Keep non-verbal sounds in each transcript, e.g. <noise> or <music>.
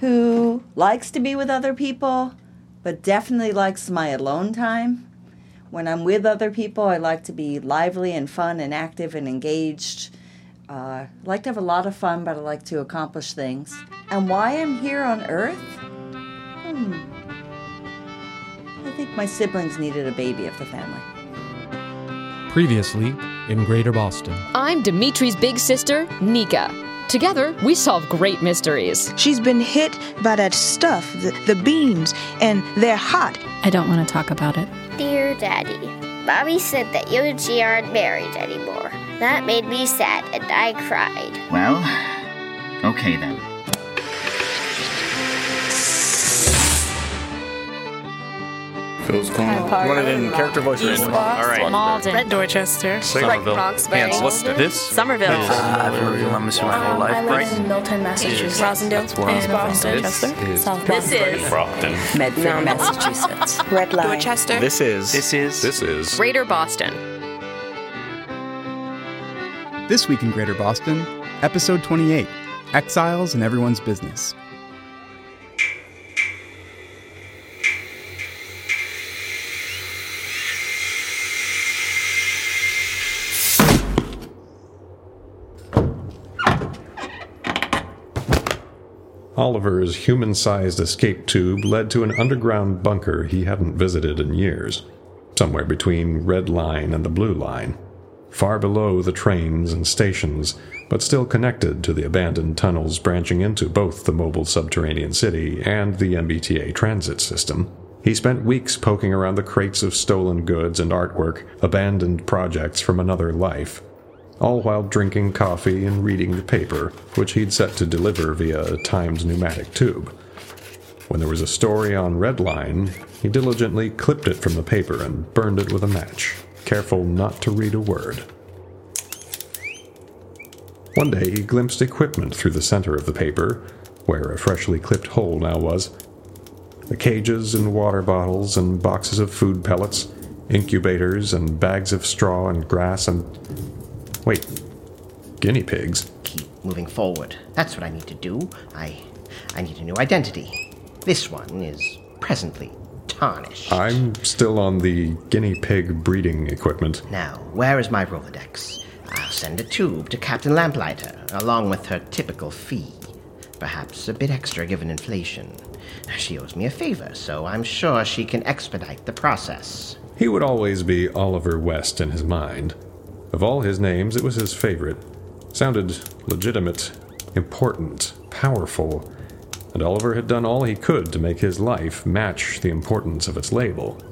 who likes to be with other people, but definitely likes my alone time. When I'm with other people, I like to be lively and fun and active and engaged. Uh, I like to have a lot of fun, but I like to accomplish things. And why I'm here on Earth? Hmm. I think my siblings needed a baby of the family. Previously in Greater Boston. I'm Dimitri's big sister, Nika. Together, we solve great mysteries. She's been hit by that stuff, the, the beams, and they're hot. I don't want to talk about it. Dear Daddy, Bobby said that you and she aren't married anymore. That made me sad and I cried. Well, okay then. Phil's calling. You want it in character voice or in? All right. Malden. Red Dorchester. Somerville. Roxbury. Liston. This. Somerville. I've been reviewing my my whole life. I live in Milton, Massachusetts. Roslindale. And Boston. This South This is Brockton. Medford, Massachusetts. <laughs> Red Line. Dorchester. This is. This is. This is. Greater Boston. This week in Greater Boston, episode 28 Exiles and Everyone's Business. Oliver's human sized escape tube led to an underground bunker he hadn't visited in years, somewhere between Red Line and the Blue Line, far below the trains and stations, but still connected to the abandoned tunnels branching into both the mobile subterranean city and the MBTA transit system. He spent weeks poking around the crates of stolen goods and artwork, abandoned projects from another life, all while drinking coffee and reading the paper, which he'd set to deliver via a timed pneumatic tube. When there was a story on Redline, he diligently clipped it from the paper and burned it with a match, careful not to read a word. One day he glimpsed equipment through the center of the paper, where a freshly clipped hole now was. The cages and water bottles and boxes of food pellets, incubators and bags of straw and grass and Wait, guinea pigs? Keep moving forward. That's what I need to do. I I need a new identity. This one is presently tarnished. I'm still on the guinea pig breeding equipment. Now, where is my Rolodex? I'll send a tube to Captain Lamplighter, along with her typical fee. Perhaps a bit extra given inflation. She owes me a favor, so I'm sure she can expedite the process. He would always be Oliver West in his mind. Of all his names, it was his favorite. Sounded legitimate, important, powerful, and Oliver had done all he could to make his life match the importance of its label.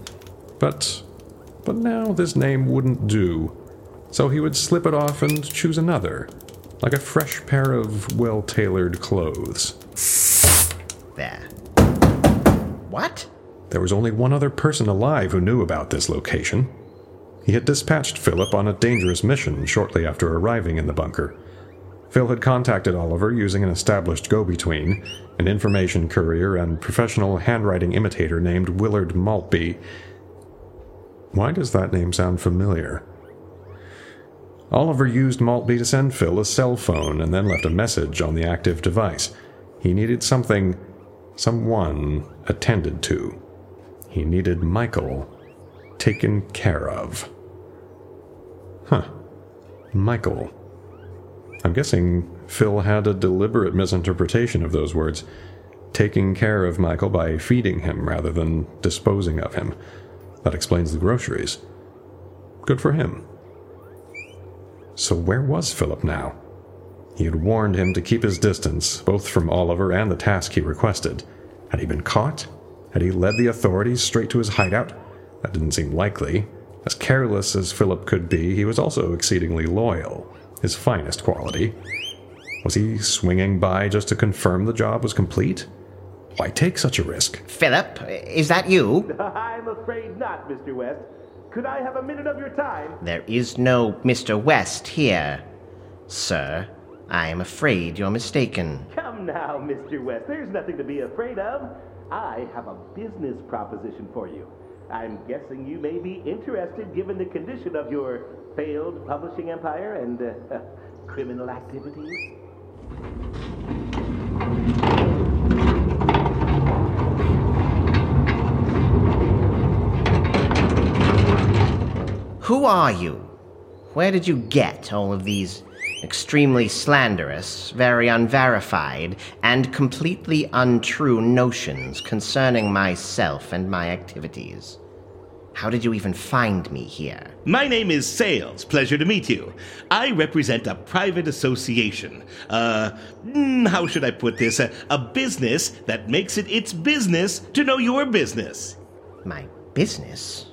But but now this name wouldn't do. So he would slip it off and choose another, like a fresh pair of well-tailored clothes. There. What? There was only one other person alive who knew about this location. He had dispatched Philip on a dangerous mission shortly after arriving in the bunker. Phil had contacted Oliver using an established go between, an information courier and professional handwriting imitator named Willard Maltby. Why does that name sound familiar? Oliver used Maltby to send Phil a cell phone and then left a message on the active device. He needed something, someone attended to. He needed Michael taken care of. Huh. Michael. I'm guessing Phil had a deliberate misinterpretation of those words, taking care of Michael by feeding him rather than disposing of him. That explains the groceries. Good for him. So where was Philip now? He had warned him to keep his distance, both from Oliver and the task he requested. Had he been caught? Had he led the authorities straight to his hideout? That didn't seem likely. As careless as Philip could be, he was also exceedingly loyal, his finest quality. Was he swinging by just to confirm the job was complete? Why take such a risk? Philip, is that you? <laughs> I'm afraid not, Mr. West. Could I have a minute of your time? There is no Mr. West here. Sir, I am afraid you're mistaken. Come now, Mr. West. There's nothing to be afraid of. I have a business proposition for you. I'm guessing you may be interested given the condition of your failed publishing empire and uh, <laughs> criminal activities. Who are you? Where did you get all of these extremely slanderous, very unverified, and completely untrue notions concerning myself and my activities? How did you even find me here? My name is Sales. Pleasure to meet you. I represent a private association. Uh, mm, how should I put this? A, a business that makes it its business to know your business. My business?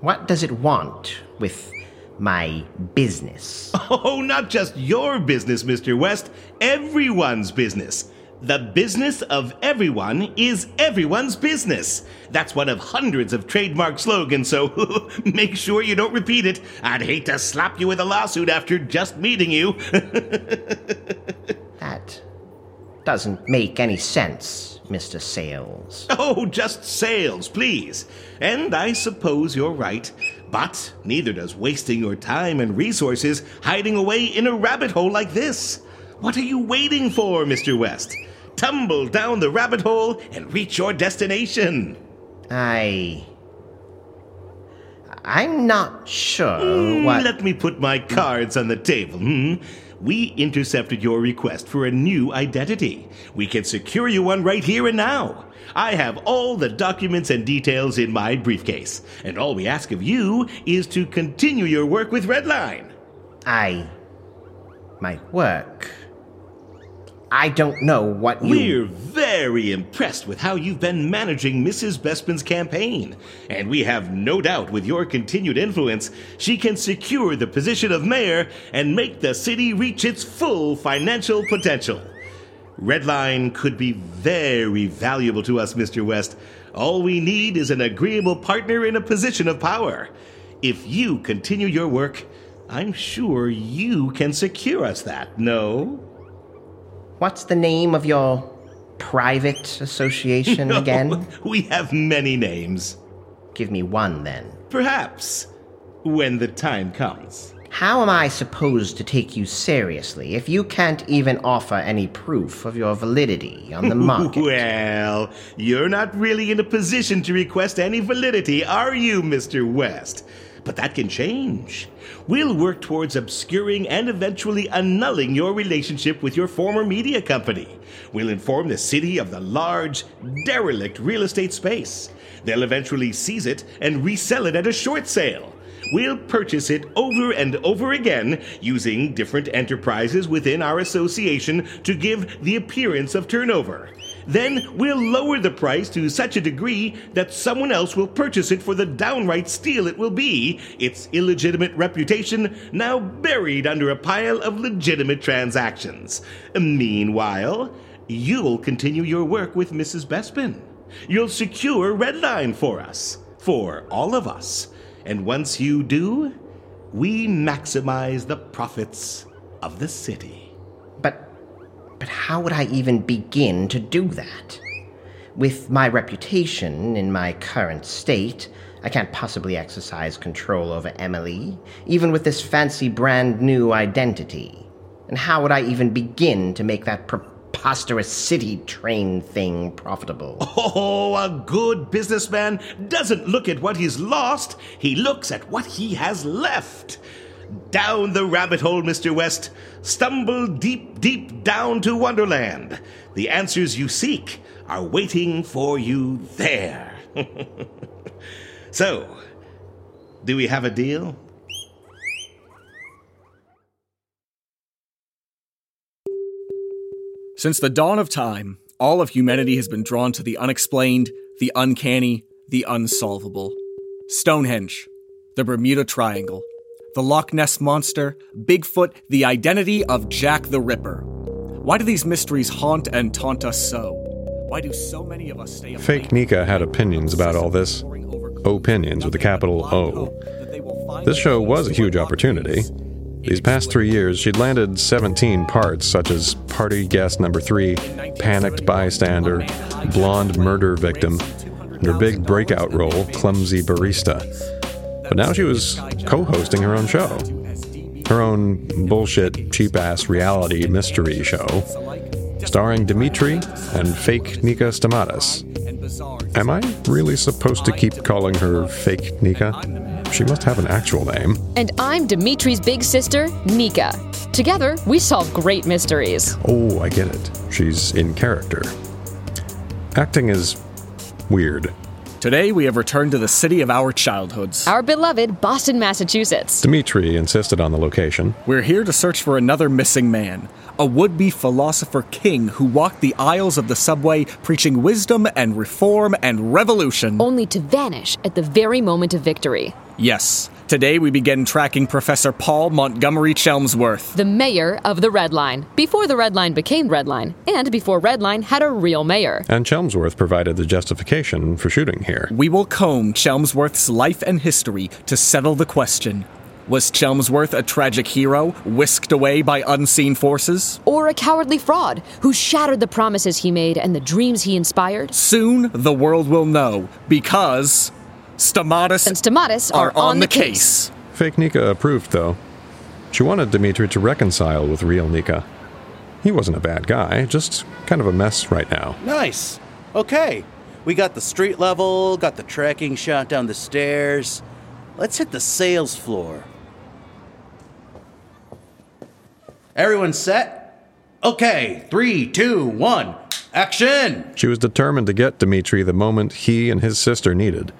What does it want with my business? Oh, not just your business, Mr. West. Everyone's business. The business of everyone is everyone's business. That's one of hundreds of trademark slogans, so <laughs> make sure you don't repeat it. I'd hate to slap you with a lawsuit after just meeting you. <laughs> that doesn't make any sense, Mr. Sales. Oh, just sales, please. And I suppose you're right. But neither does wasting your time and resources hiding away in a rabbit hole like this. What are you waiting for, Mr. West? Tumble down the rabbit hole and reach your destination. I. I'm not sure Mm, what. Let me put my cards on the table. Hmm? We intercepted your request for a new identity. We can secure you one right here and now. I have all the documents and details in my briefcase, and all we ask of you is to continue your work with Redline. I. My work. I don't know what you. We're very impressed with how you've been managing Mrs. Bespin's campaign, and we have no doubt with your continued influence, she can secure the position of mayor and make the city reach its full financial potential. Redline could be very valuable to us, Mr. West. All we need is an agreeable partner in a position of power. If you continue your work, I'm sure you can secure us that, no? What's the name of your private association <laughs> No, again? We have many names. Give me one then. Perhaps. When the time comes. How am I supposed to take you seriously if you can't even offer any proof of your validity on the <laughs> market? well, you're not really in a position to request any validity, are you, Mr. West? But that can change. We'll work towards obscuring and eventually annulling your relationship with your former media company. We'll inform the city of the large, derelict real estate space. They'll eventually seize it and resell it at a short sale. We'll purchase it over and over again using different enterprises within our association to give the appearance of turnover. Then we'll lower the price to such a degree that someone else will purchase it for the downright steal it will be, its illegitimate reputation now buried under a pile of legitimate transactions. Meanwhile, you'll continue your work with Mrs. Bespin. You'll secure Redline for us, for all of us. And once you do, we maximize the profits of the city. But how would I even begin to do that? With my reputation in my current state, I can't possibly exercise control over Emily, even with this fancy brand new identity. And how would I even begin to make that preposterous city train thing profitable? <laughs> Oh, a good businessman doesn't look at what he's lost, he looks at what he has left. Down the rabbit hole, Mr. West. Stumble deep, deep down to Wonderland. The answers you seek are waiting for you there. <laughs> so, do we have a deal? Since the dawn of time, all of humanity has been drawn to the unexplained, the uncanny, the unsolvable. Stonehenge, the Bermuda Triangle, the Loch Ness Monster, Bigfoot, the identity of Jack the Ripper. Why do these mysteries haunt and taunt us so? Why do so many of us stay up Fake Nika had opinions about all this. Opinions with a capital O. This show was a huge opportunity. These past three years, she'd landed 17 parts, such as Party Guest Number 3, Panicked Bystander, Blonde Murder Victim, and her big breakout role, Clumsy Barista. But now she was co hosting her own show. Her own bullshit, cheap ass reality mystery show, starring Dimitri and fake Nika Stamatis. Am I really supposed to keep calling her fake Nika? She must have an actual name. And I'm Dimitri's big sister, Nika. Together, we solve great mysteries. Oh, I get it. She's in character. Acting is weird. Today, we have returned to the city of our childhoods. Our beloved Boston, Massachusetts. Dimitri insisted on the location. We're here to search for another missing man, a would be philosopher king who walked the aisles of the subway preaching wisdom and reform and revolution. Only to vanish at the very moment of victory. Yes, today we begin tracking Professor Paul Montgomery Chelmsworth, the mayor of the Red Line, before the Red Line became Red Line, and before Red Line had a real mayor. And Chelmsworth provided the justification for shooting here. We will comb Chelmsworth's life and history to settle the question was Chelmsworth a tragic hero, whisked away by unseen forces? Or a cowardly fraud who shattered the promises he made and the dreams he inspired? Soon the world will know, because Stamatis and Stamatis are, are on, on, the case. case. Fake Nika approved, though. She wanted Dimitri to reconcile with real Nika. He wasn't a bad guy, just kind of a mess right now. Nice. Okay. We got the street level, got the tracking shot down the stairs. Let's hit the sales floor. Everyone set? Okay, three, two, one, action! She was determined to get Dimitri the moment he and his sister needed.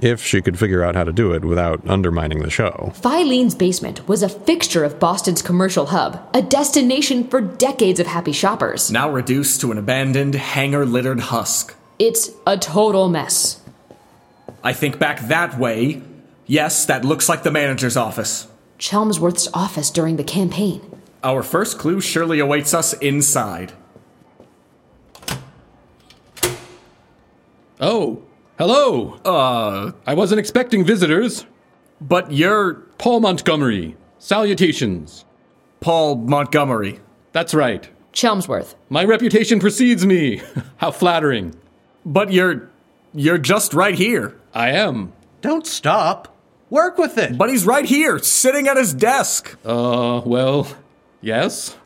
If she could figure out how to do it without undermining the show. Filene's basement was a fixture of Boston's commercial hub, a destination for decades of happy shoppers. Now reduced to an abandoned, hanger littered husk. It's a total mess. I think back that way. Yes, that looks like the manager's office. Chelmsworth's office during the campaign. Our first clue surely awaits us inside. Oh, hello. Uh, I wasn't expecting visitors. But you're Paul Montgomery. Salutations. Paul Montgomery. That's right. Chelmsworth. My reputation precedes me. <laughs> How flattering. But you're you're just right here. I am. Don't stop. Work with it. But he's right here, sitting at his desk. Uh, well, Yes?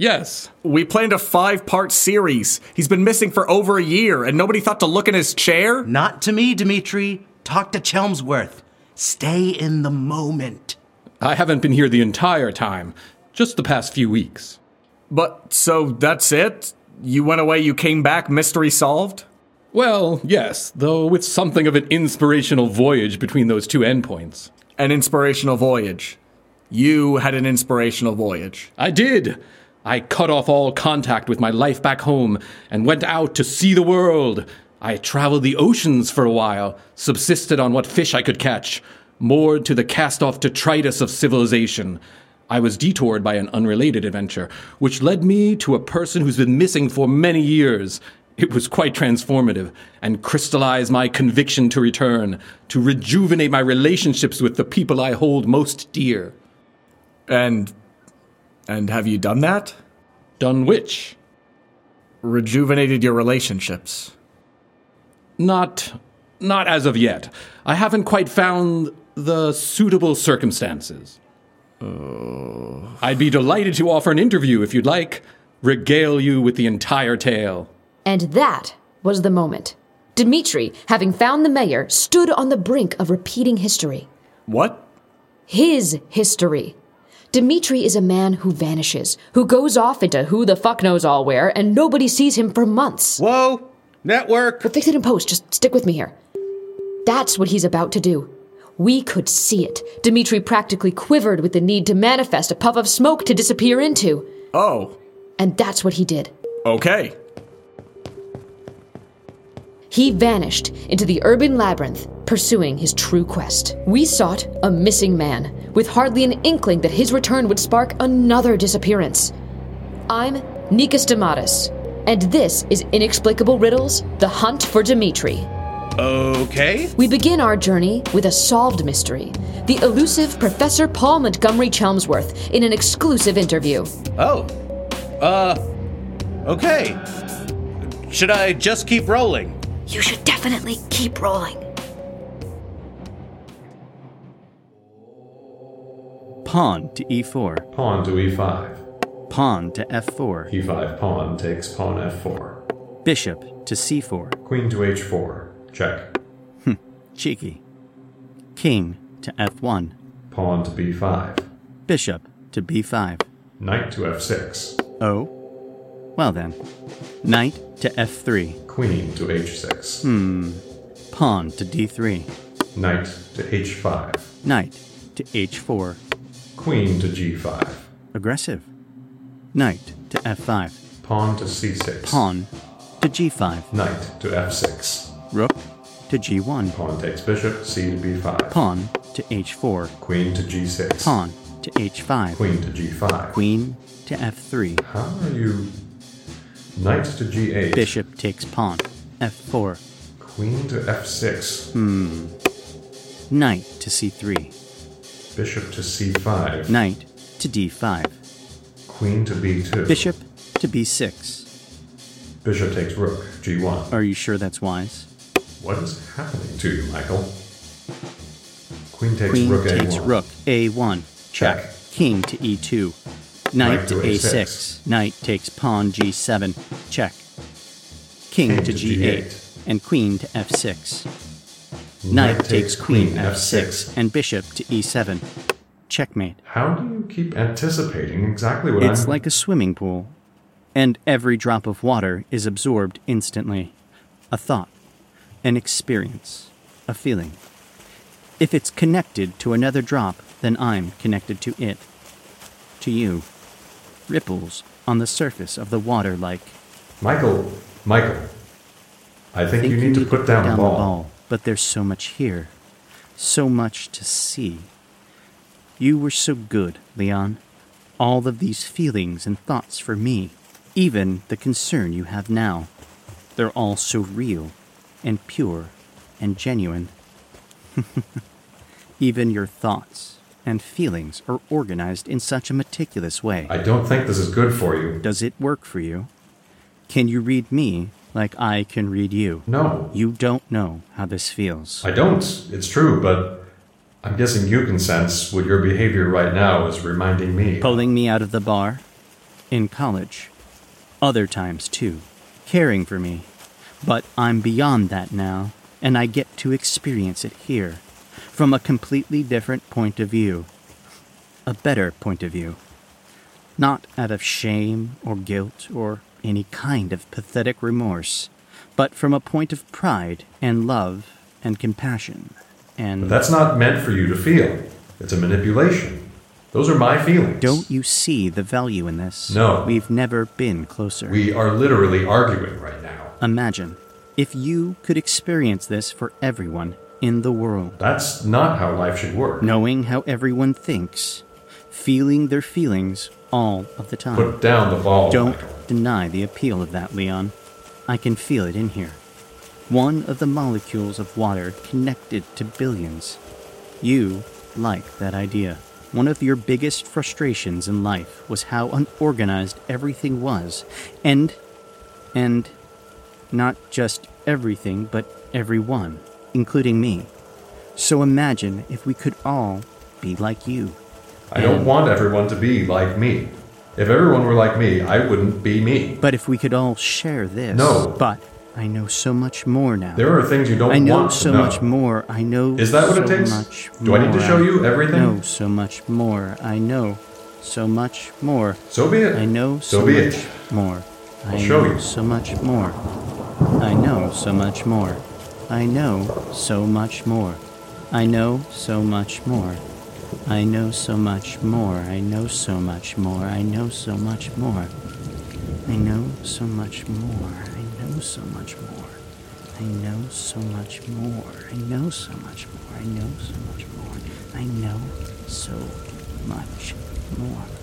Yes. We planned a five part series. He's been missing for over a year, and nobody thought to look in his chair? Not to me, Dimitri. Talk to Chelmsworth. Stay in the moment. I haven't been here the entire time, just the past few weeks. But, so that's it? You went away, you came back, mystery solved? Well, yes, though with something of an inspirational voyage between those two endpoints. An inspirational voyage. You had an inspirational voyage. I did. I cut off all contact with my life back home and went out to see the world. I traveled the oceans for a while, subsisted on what fish I could catch, moored to the cast off detritus of civilization. I was detoured by an unrelated adventure, which led me to a person who's been missing for many years. It was quite transformative and crystallized my conviction to return, to rejuvenate my relationships with the people I hold most dear. And and have you done that? Done which? Rejuvenated your relationships. Not not as of yet. I haven't quite found the suitable circumstances. Uh... I'd be delighted to offer an interview if you'd like. Regale you with the entire tale. And that was the moment. Dimitri, having found the mayor, stood on the brink of repeating history. What? His history. Dimitri is a man who vanishes, who goes off into who the fuck knows all where, and nobody sees him for months. Whoa! Network! We'll fix it in post. Just stick with me here. That's what he's about to do. We could see it. Dimitri practically quivered with the need to manifest a puff of smoke to disappear into. Oh. And that's what he did. Okay. He vanished into the urban labyrinth, pursuing his true quest. We sought a missing man, with hardly an inkling that his return would spark another disappearance. I'm Nika Stamatis, And this is Inexplicable Riddles The Hunt for Dimitri. Okay. We begin our journey with a solved mystery the elusive Professor Paul Montgomery Chelmsworth in an exclusive interview. Oh. Uh. Okay. Should I just keep rolling? You should definitely keep rolling. Pawn to e e4. Pawn to e5. Pawn to f4. e5 pawn takes pawn f4. Bishop to c4. Queen to h4. Check. Hm, cheeky. King to f1. Pawn to b5. Bishop to b5. Knight to f6. Oh? Well then. Knight to f3. Queen to h6. Hmm. Pawn to d3. Knight to h5. Knight to h4. Queen to g5. Aggressive. Knight to f5. Pawn to c6. Pawn to g5. Knight to f6. Rook to g1. Pawn takes bishop, c to b5. Pawn to h4. Queen to g6. Pawn to h5. Queen to g5. Queen to f3. How are you? Knight to g8. Bishop takes pawn. f4. Queen to f6. Hmm. Knight to c3. Bishop to c5. Knight to d5. Queen to b2. Bishop to b6. Bishop takes rook, g1. Are you sure that's wise? What is happening to you, Michael? Queen takes Queen rook takes a1. rook a1. Check. Check. King to e2. Knight, to to a6. a6. Knight takes pawn g7. Check. King, King to to g8. g8. And queen to f6. Knight Knight, takes queen f6. f6. and bishop to e7. Checkmate. How do you keep anticipating exactly what It's I'm... It's like a swimming pool, and every drop of water is absorbed instantly. A thought, an experience, a feeling. If it's connected to another drop, then I'm connected to it. To you. Ripples on the surface of the water like. Michael, Michael, I think, you need to put down, the ball. But there's so much here. So much to see. You were so good, Leon. All of these feelings and thoughts for me, even the concern you have now. They're all so real and pure and genuine. <laughs> even your thoughts and feelings are organized in such a meticulous way. I don't think this is good for you. Does it work for you? Can you read me like I can read you? No. You don't know how this feels. I don't. It's true, but I'm guessing you can sense what your behavior right now is reminding me. Pulling me out of the bar? In college. Other times, too. Caring for me. But I'm beyond that now, and I get to experience it here. From a completely different point of view. A better point of view. Not out of shame or guilt or any kind of pathetic remorse, but from a point of pride and love and compassion and. But that's not meant for you to feel. It's a manipulation. Those are my feelings. Don't you see the value in this? No. We've never been closer. We are literally arguing right now. Imagine if you could experience this for everyone in the world. That's not how life should work. Knowing how everyone thinks, feeling their feelings all of the time. Put down the ball. Don't Michael. deny the appeal of that, Leon. I can feel it in here. One of the molecules of water connected to billions. You like that idea. One of your biggest frustrations in life was how unorganized everything was. And. and. not just everything, but everyone, including me. So imagine if we could all be like you. I don't want everyone to be like me. If everyone were like me, I wouldn't be me. But if we could all share this. No. But I know so much more now. There are things you don't I know want to so know. much more. I know. Is that what it so takes? Much Do I need to show you everything? know so much more. I know so much more. So be it. I know So so, be much it. more. I'll I show know you. so much more. I know so much more. I know so much more. I know so much more. I know so much more. I know so much more. I know so much more. I know so much more. I know so much more. I know so much more. I know so much more. I know so much more. I know so much more.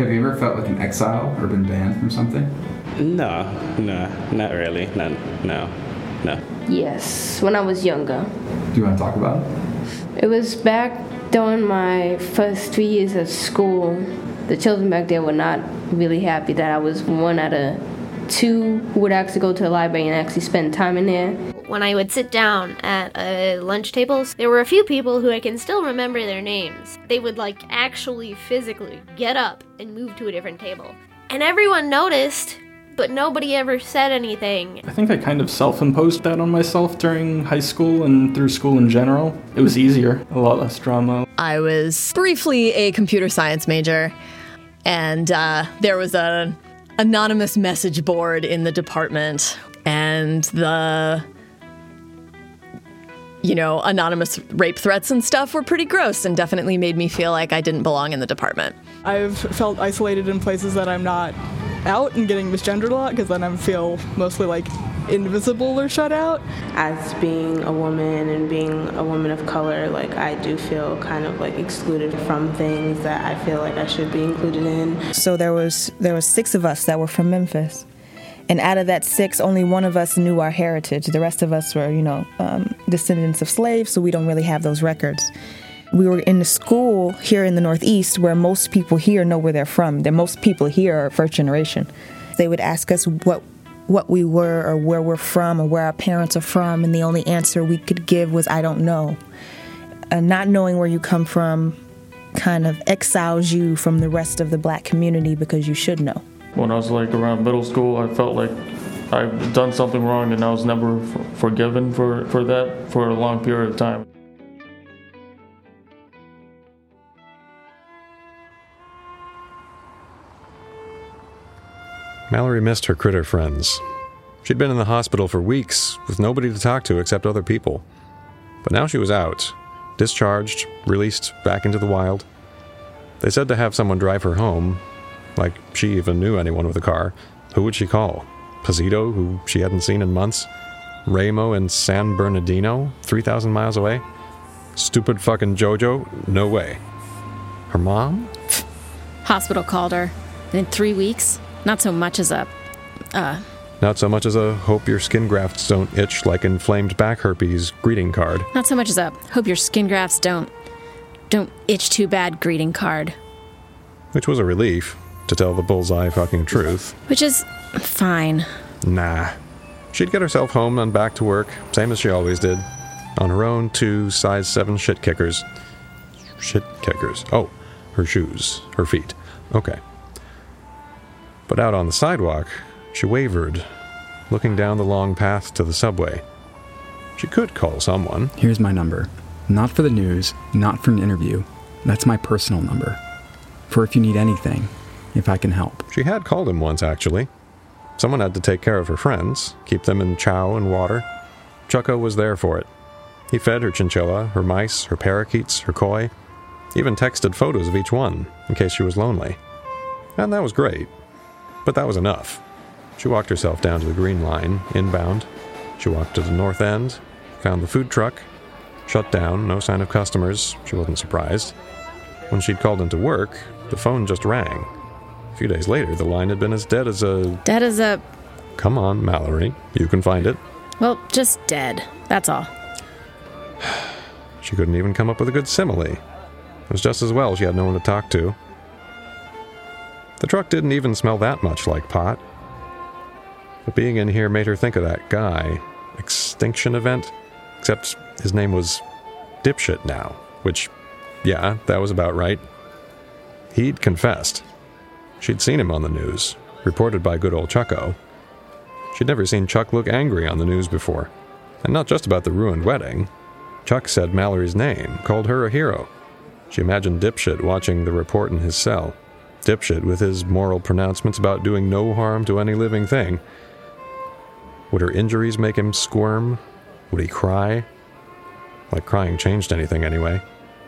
Have you ever felt like an exile or been banned from something? No, no, not really. Not, no, no. Yes, when I was younger. Do you want to talk about it? It was back during my first three years at school. The children back there were not really happy that I was one out of two who would actually go to the library and actually spend time in there. When I would sit down at uh, lunch tables, there were a few people who I can still remember their names. They would like actually physically get up and move to a different table. And everyone noticed, but nobody ever said anything. I think I kind of self imposed that on myself during high school and through school in general. It was easier, a lot less drama. I was briefly a computer science major, and uh, there was a anonymous message board in the department, and the you know, anonymous rape threats and stuff were pretty gross and definitely made me feel like I didn't belong in the department. I've felt isolated in places that I'm not out and getting misgendered a lot because then I feel mostly like invisible or shut out. As being a woman and being a woman of color, like I do feel kind of like excluded from things that I feel like I should be included in. So there was there was six of us that were from Memphis. And out of that six, only one of us knew our heritage. The rest of us were, you know, um, descendants of slaves, so we don't really have those records. We were in the school here in the Northeast where most people here know where they're from. The most people here are first generation. They would ask us what what we were or where we're from or where our parents are from, and the only answer we could give was, I don't know. Uh, not knowing where you come from kind of exiles you from the rest of the black community because you should know. When I was like around middle school, I felt like I've done something wrong and I was never forgiven for, for that for a long period of time. Mallory missed her critter friends. She'd been in the hospital for weeks with nobody to talk to except other people. But now she was out, discharged, released back into the wild. They said to have someone drive her home, like she even knew anyone with a car. Who would she call? Posito, who she hadn't seen in months? Ramo in San Bernardino, 3,000 miles away? Stupid fucking JoJo? No way. Her mom? Hospital called her. In three weeks, not so much as a. Uh, Not so much as a hope your skin grafts don't itch like inflamed back herpes greeting card. not so much as a hope your skin grafts don't. don't itch too bad greeting card. Which was a relief, to tell the bullseye fucking truth. Which is fine. Nah. She'd get herself home and back to work, same as she always did. On her own two size 7 shit kickers. Shit kickers. Oh, her shoes, her feet. Okay. But out on the sidewalk, she wavered, looking down the long path to the subway. She could call someone. Here's my number. Not for the news, not for an interview. That's my personal number. For if you need anything, if I can help. She had called him once, actually. Someone had to take care of her friends, keep them in chow and water. Chucko was there for it. He fed her chinchilla, her mice, her parakeets, her koi, even texted photos of each one in case she was lonely. And that was great. But that was enough. She walked herself down to the Green Line, inbound. She walked to the north end, found the food truck, shut down, no sign of customers. She wasn't surprised. When she'd called into work, the phone just rang. Few days later, the line had been as dead as a. Dead as a. Come on, Mallory. You can find it. Well, just dead. That's all. <sighs> She couldn't even come up with a good simile. It was just as well she had no one to talk to. The truck didn't even smell that much like pot. But being in here made her think of that guy. Extinction event? Except his name was Dipshit now, which, yeah, that was about right. He'd confessed. She'd seen him on the news, reported by good old Chucko. She'd never seen Chuck look angry on the news before. And not just about the ruined wedding. Chuck said Mallory's name, called her a hero. She imagined Dipshit watching the report in his cell. Dipshit with his moral pronouncements about doing no harm to any living thing. Would her injuries make him squirm? Would he cry? Like crying changed anything anyway.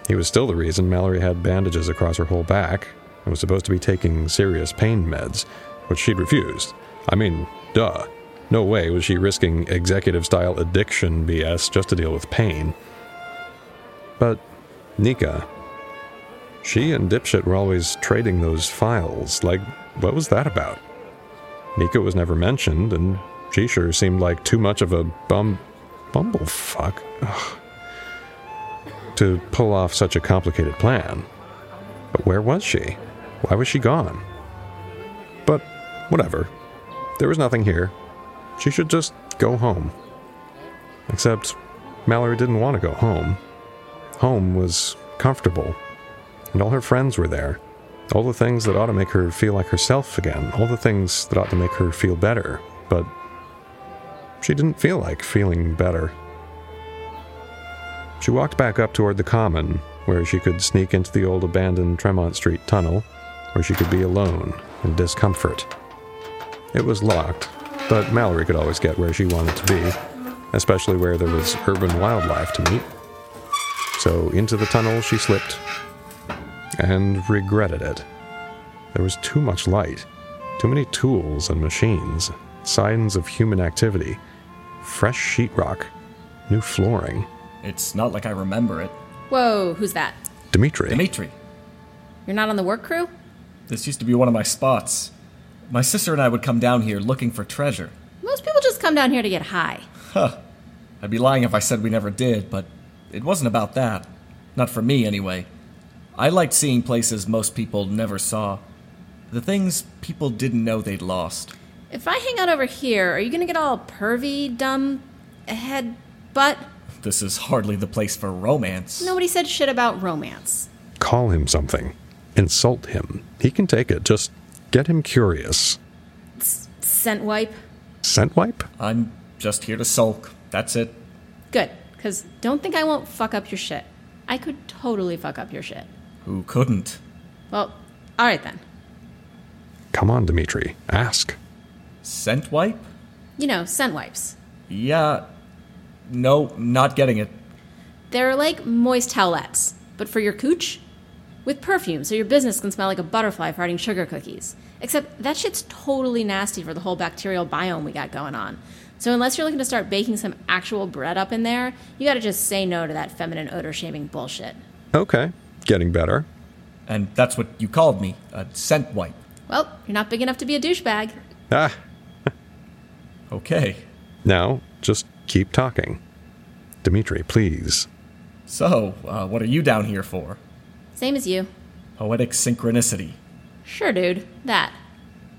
He was still the reason Mallory had bandages across her whole back and was supposed to be taking serious pain meds, which she'd refused. I mean, duh. No way was she risking executive style addiction BS just to deal with pain. But Nika. She and Dipshit were always trading those files. Like, what was that about? Nika was never mentioned, and she sure seemed like too much of a bum. bumblefuck. Ugh. To pull off such a complicated plan. But where was she? Why was she gone? But whatever. There was nothing here. She should just go home. Except Mallory didn't want to go home. Home was comfortable, and all her friends were there. All the things that ought to make her feel like herself again, all the things that ought to make her feel better, but she didn't feel like feeling better. She walked back up toward the common, where she could sneak into the old abandoned Tremont Street tunnel, where she could be alone in discomfort. It was locked, but Mallory could always get where she wanted to be, especially where there was urban wildlife to meet. So into the tunnel she slipped, and regretted it. There was too much light, too many tools and machines, signs of human activity, fresh sheetrock, new flooring. It's not like I remember it. Whoa, who's that? Dimitri. Dimitri. You're not on the work crew? This used to be one of my spots. My sister and I would come down here looking for treasure. Most people just come down here to get high. Huh. I'd be lying if I said we never did, but it wasn't about that. Not for me, anyway. I liked seeing places most people never saw. The things people didn't know they'd lost. If I hang out over here, are you gonna get all pervy, dumb, head, butt? This is hardly the place for romance. Nobody said shit about romance. Call him something. Insult him. He can take it. Just get him curious. Scent wipe? Scent wipe? I'm just here to sulk. That's it. Good, because don't think I won't fuck up your shit. I could totally fuck up your shit. Who couldn't? Well, alright then. Come on, Dimitri. Ask. Scent wipe? You know, scent wipes. Yeah. No, not getting it. They're like moist towelettes, but for your cooch? With perfume, so your business can smell like a butterfly farting sugar cookies. Except that shit's totally nasty for the whole bacterial biome we got going on. So unless you're looking to start baking some actual bread up in there, you gotta just say no to that feminine odor shaming bullshit. Okay. Getting better. And that's what you called me a scent wipe. Well, you're not big enough to be a douchebag. Ah. <laughs> okay. Now, just keep talking. Dimitri, please. So, uh, what are you down here for? Same as you. Poetic synchronicity. Sure, dude. That.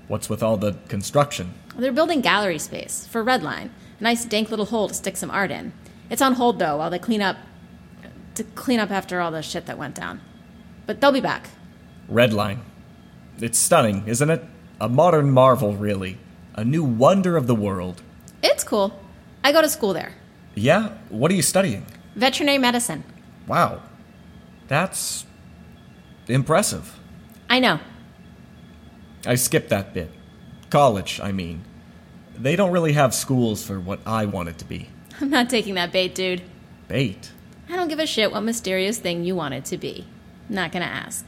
What's with all the construction? They're building gallery space for Redline. A nice dank little hole to stick some art in. It's on hold though while they clean up to clean up after all the shit that went down. But they'll be back. Redline. It's stunning, isn't it? A modern marvel, really. A new wonder of the world. It's cool. I go to school there. Yeah? What are you studying? Veterinary medicine. Wow. That's impressive. I know. I skipped that bit. College, I mean. They don't really have schools for what I want it to be. <laughs> I'm not taking that bait, dude. Bait? I don't give a shit what mysterious thing you want it to be. I'm Not gonna ask.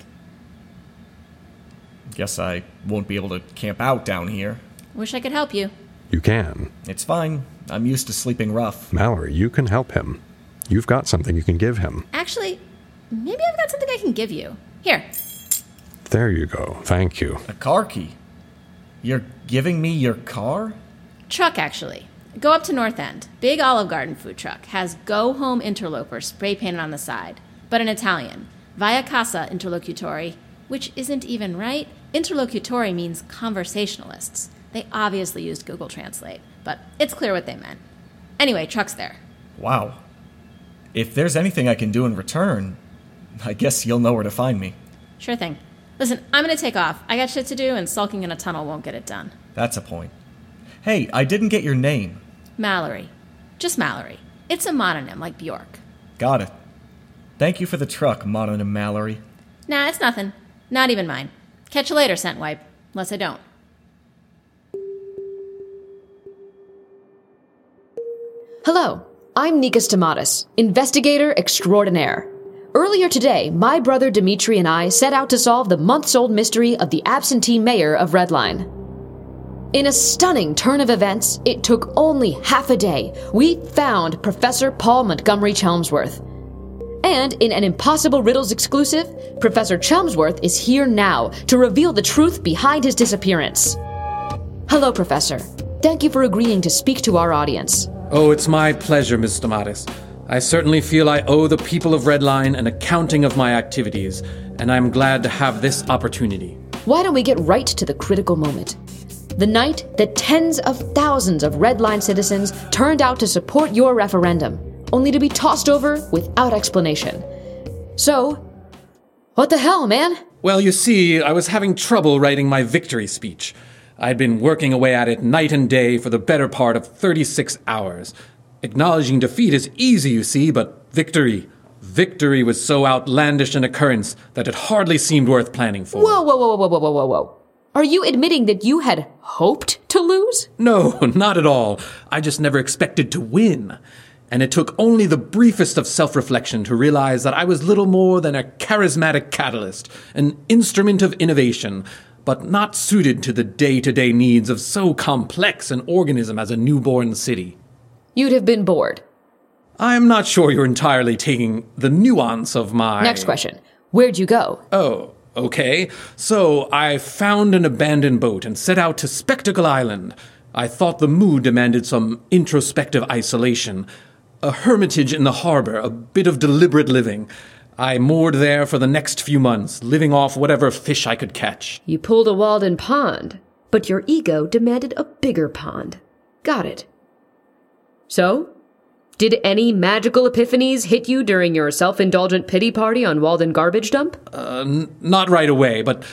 Guess I won't be able to camp out down here. Wish I could help you. You can. It's fine. I'm used to sleeping rough. Mallory, you can help him. You've got something you can give him. Actually, maybe I've got something I can give you. Here. There you go. Thank you. A car key? You're giving me your car? Truck, actually. Go up to North End. Big Olive Garden food truck. Has Go Home Interloper spray painted on the side, but in Italian. Via Casa Interlocutori, which isn't even right. Interlocutori means conversationalists. They obviously used Google Translate, but it's clear what they meant. Anyway, truck's there. Wow. If there's anything I can do in return, I guess you'll know where to find me. Sure thing. Listen, I'm gonna take off. I got shit to do, and sulking in a tunnel won't get it done. That's a point. Hey, I didn't get your name. Mallory. Just Mallory. It's a mononym like Bjork. Got it. Thank you for the truck, Mononym Mallory. Nah, it's nothing. Not even mine. Catch you later, scent wipe. Unless I don't. Hello, I'm Nika Stamatis, investigator extraordinaire. Earlier today, my brother Dimitri and I set out to solve the months old mystery of the absentee mayor of Redline. In a stunning turn of events, it took only half a day. We found Professor Paul Montgomery Chelmsworth. And in an Impossible Riddles exclusive, Professor Chelmsworth is here now to reveal the truth behind his disappearance. Hello, Professor. Thank you for agreeing to speak to our audience. Oh, it's my pleasure, Miss Tomatis. I certainly feel I owe the people of Redline an accounting of my activities, and I'm glad to have this opportunity. Why don't we get right to the critical moment? The night that tens of thousands of Redline citizens turned out to support your referendum, only to be tossed over without explanation. So, what the hell, man? Well, you see, I was having trouble writing my victory speech. I'd been working away at it night and day for the better part of 36 hours. Acknowledging defeat is easy, you see, but victory. Victory was so outlandish an occurrence that it hardly seemed worth planning for. Whoa, whoa, whoa, whoa, whoa, whoa, whoa, whoa. Are you admitting that you had hoped to lose? No, <laughs> not at all. I just never expected to win. And it took only the briefest of self reflection to realize that I was little more than a charismatic catalyst, an instrument of innovation, but not suited to the day to day needs of so complex an organism as a newborn city. You'd have been bored. I'm not sure you're entirely taking the nuance of my. Next question. Where'd you go? Oh, okay. So I found an abandoned boat and set out to Spectacle Island. I thought the mood demanded some introspective isolation. A hermitage in the harbor, a bit of deliberate living. I moored there for the next few months, living off whatever fish I could catch. You pulled a Walden pond, but your ego demanded a bigger pond. Got it. So? Did any magical epiphanies hit you during your self indulgent pity party on Walden Garbage Dump? Uh, n- not right away, but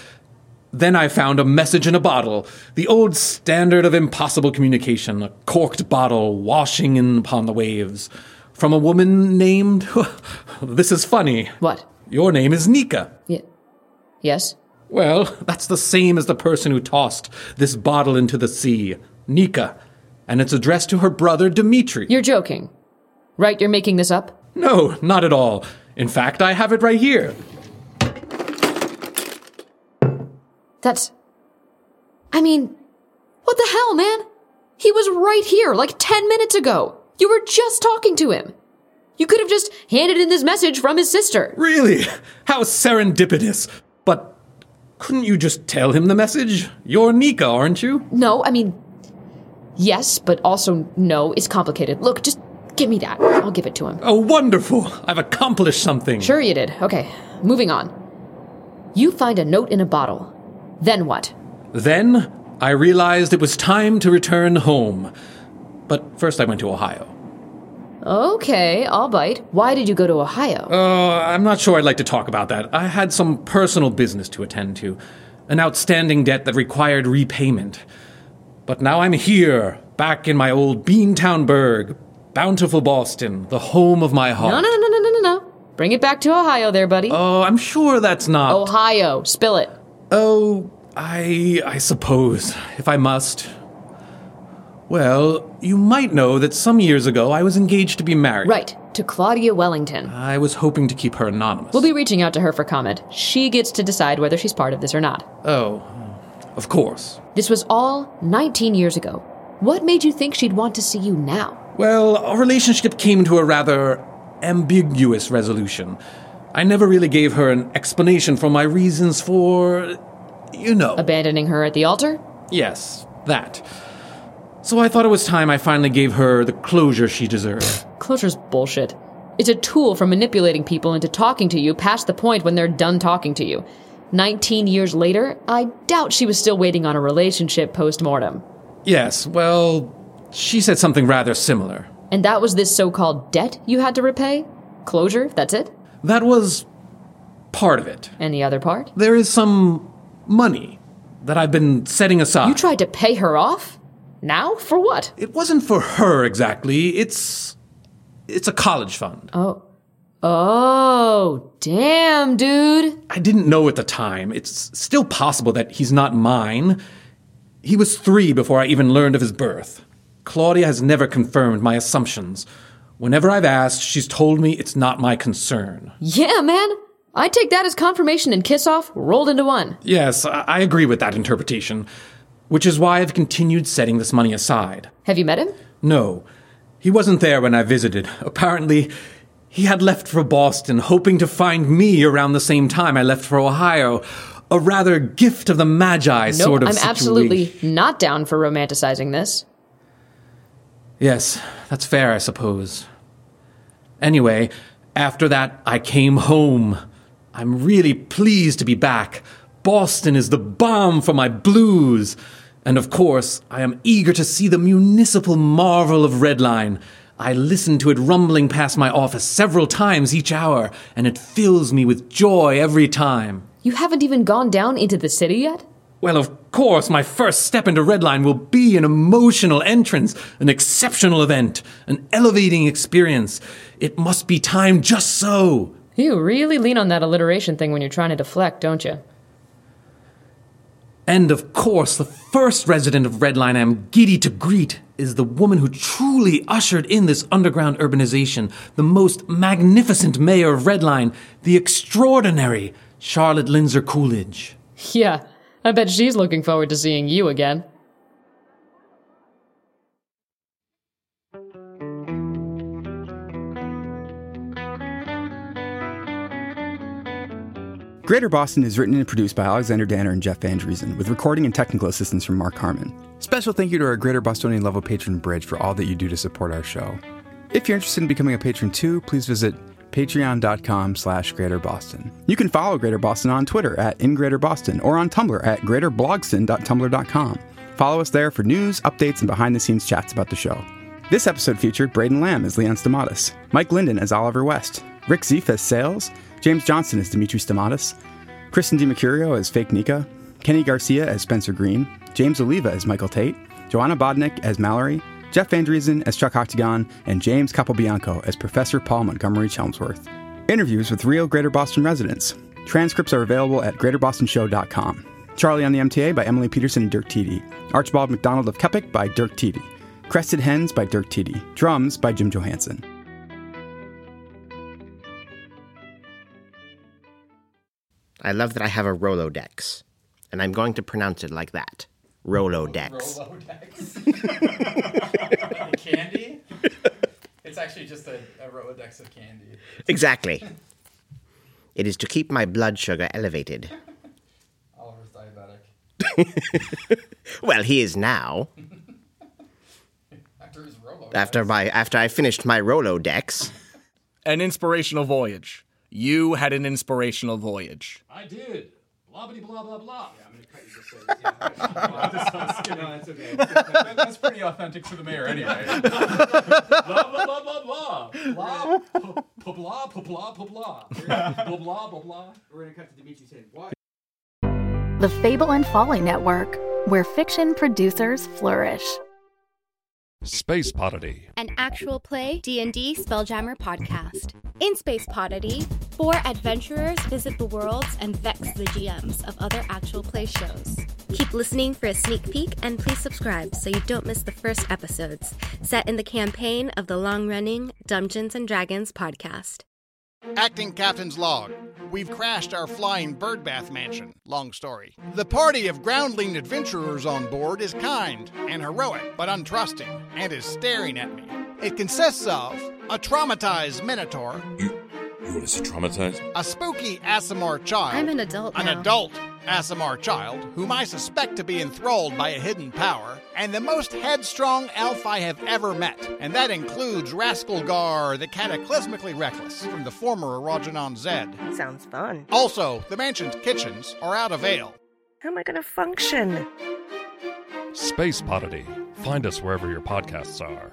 then I found a message in a bottle, the old standard of impossible communication, a corked bottle washing in upon the waves. From a woman named. <laughs> this is funny. What? Your name is Nika. Yeah. Yes? Well, <laughs> that's the same as the person who tossed this bottle into the sea. Nika. And it's addressed to her brother Dmitri. You're joking. Right, you're making this up? No, not at all. In fact, I have it right here. That's. I mean, what the hell, man? He was right here like 10 minutes ago. You were just talking to him. You could have just handed in this message from his sister. Really? How serendipitous. But couldn't you just tell him the message? You're Nika, aren't you? No, I mean, yes, but also no is complicated. Look, just give me that. I'll give it to him. Oh, wonderful. I've accomplished something. Sure, you did. Okay, moving on. You find a note in a bottle. Then what? Then I realized it was time to return home. But first I went to Ohio. Okay, I'll bite. Why did you go to Ohio? Uh, I'm not sure I'd like to talk about that. I had some personal business to attend to, an outstanding debt that required repayment. But now I'm here, back in my old Beantown Burg, bountiful Boston, the home of my heart. No, no, no, no, no, no, no. Bring it back to Ohio there, buddy. Oh, I'm sure that's not. Ohio. Spill it. Oh, I. I suppose, if I must. Well, you might know that some years ago I was engaged to be married. Right, to Claudia Wellington. I was hoping to keep her anonymous. We'll be reaching out to her for comment. She gets to decide whether she's part of this or not. Oh, of course. This was all 19 years ago. What made you think she'd want to see you now? Well, our relationship came to a rather ambiguous resolution. I never really gave her an explanation for my reasons for. you know. Abandoning her at the altar? Yes, that. So I thought it was time I finally gave her the closure she deserved. <sighs> Closure's bullshit. It's a tool for manipulating people into talking to you past the point when they're done talking to you. 19 years later, I doubt she was still waiting on a relationship post mortem. Yes, well, she said something rather similar. And that was this so called debt you had to repay? Closure? That's it? That was part of it. And the other part? There is some money that I've been setting aside. You tried to pay her off? Now? For what? It wasn't for her exactly. It's. It's a college fund. Oh. Oh, damn, dude. I didn't know at the time. It's still possible that he's not mine. He was three before I even learned of his birth. Claudia has never confirmed my assumptions. Whenever I've asked, she's told me it's not my concern. Yeah, man. I take that as confirmation and kiss off rolled into one. Yes, I agree with that interpretation. Which is why I've continued setting this money aside. Have you met him? No, he wasn't there when I visited. Apparently, He had left for Boston, hoping to find me around the same time I left for Ohio. A rather gift of the Magi Nope, sort of I'm situation. absolutely not down for romanticizing this. Yes, that's fair, I suppose. Anyway, after that, I came home. I'm really pleased to be back. Boston is the bomb for my blues. And of course, I am eager to see the municipal marvel of Redline. I listen to it rumbling past my office several times each hour, and it fills me with joy every time. You haven't even gone down into the city yet? Well, of course, my first step into Redline will be an emotional entrance, an exceptional event, an elevating experience. It must be timed just so. You really lean on that alliteration thing when you're trying to deflect, don't you? And of course, the first resident of Redline I'm giddy to greet is the woman who truly ushered in this underground urbanization, the most magnificent mayor of Redline, the extraordinary Charlotte Lindsay Coolidge. Yeah, I bet she's looking forward to seeing you again. Greater Boston is written and produced by Alexander Danner and Jeff Van Dreason, with recording and technical assistance from Marck Harmon. Special thank you to our Greater Bostonian level patron Bridge for all that you do to support our show. If you're interested in becoming a patron too, please visit patreon.com slash greater boston. You can follow Greater Boston on Twitter at InGreaterBoston or on Tumblr at greaterblogston.tumblr.com. Follow us there for news, updates, and behind-the-scenes chats about the show. This episode featured Braden Lamb as Leon Stamatis, Mike Linden as Oliver West, Rick Zieff as Sales, James Johnston as Dimitri Stamatis, Kristen DiMercurio as Fake Nika, Kenny Garcia as Spencer Greene, James Oliva as Michael Tate, Johanna Bodnyk as Mallory, Jeff Van Dreason as Chuck Octagon, and James Capobianco as Professor Paul Montgomery Chelmsworth. Interviews with real Greater Boston residents. Transcripts are available at greaterbostonshow.com. Charlie on the MTA by Emily Peterson and Dirk Tiede. Archibald McDonald of Keppoch by Dirk Tiede. Crested Hens by Dirk Tiede. Drums by Jim Johanson. I love that I have a Rolodex, and I'm going to pronounce it like that. Rolodex. Rolodex. <laughs> candy? It's actually just a, a Rolodex of candy. Exactly. It is to keep my blood sugar elevated. <laughs> Oliver's diabetic. <laughs> well, he is now. After his Rolodex. After my after I finished my Rolodex. An inspirational voyage. You had an inspirational voyage. I did. Blah blah blah blah blah. Yeah, I'm gonna cut you just. Yeah, <laughs> no, that's okay. That- That's pretty authentic to the mayor, anyway. <laughs> blah blah blah blah blah. Blah blah blah blah blah blah blah blah blah blah blah. We're gonna cut to Dimitri saying what? The Fable and Folly Network, where fiction producers flourish. Space Podity. an actual play D&D Spelljammer podcast. In Space Podity, four adventurers visit the worlds and vex the GMs of other actual play shows. Keep listening for a sneak peek and please subscribe so you don't miss the first episodes, set in the campaign of the long-running Dungeons and Dragons podcast. Acting Captain's Log. We've crashed our flying birdbath mansion. Long story. The party of groundling adventurers on board is kind and heroic, but untrusting, and is staring at me. It consists of a traumatized minotaur, You want us to traumatize? a spooky Aasimar child. I'm an adult An now. adult Aasimar child, whom I suspect to be enthralled by a hidden power, and the most headstrong elf I have ever met. And that includes Rascal Gar, the cataclysmically reckless, from the former Erogenon Zed. Sounds fun. Also, the mansion's kitchens are out of ale. How am I going to function? Space Podity. Find us wherever your podcasts are.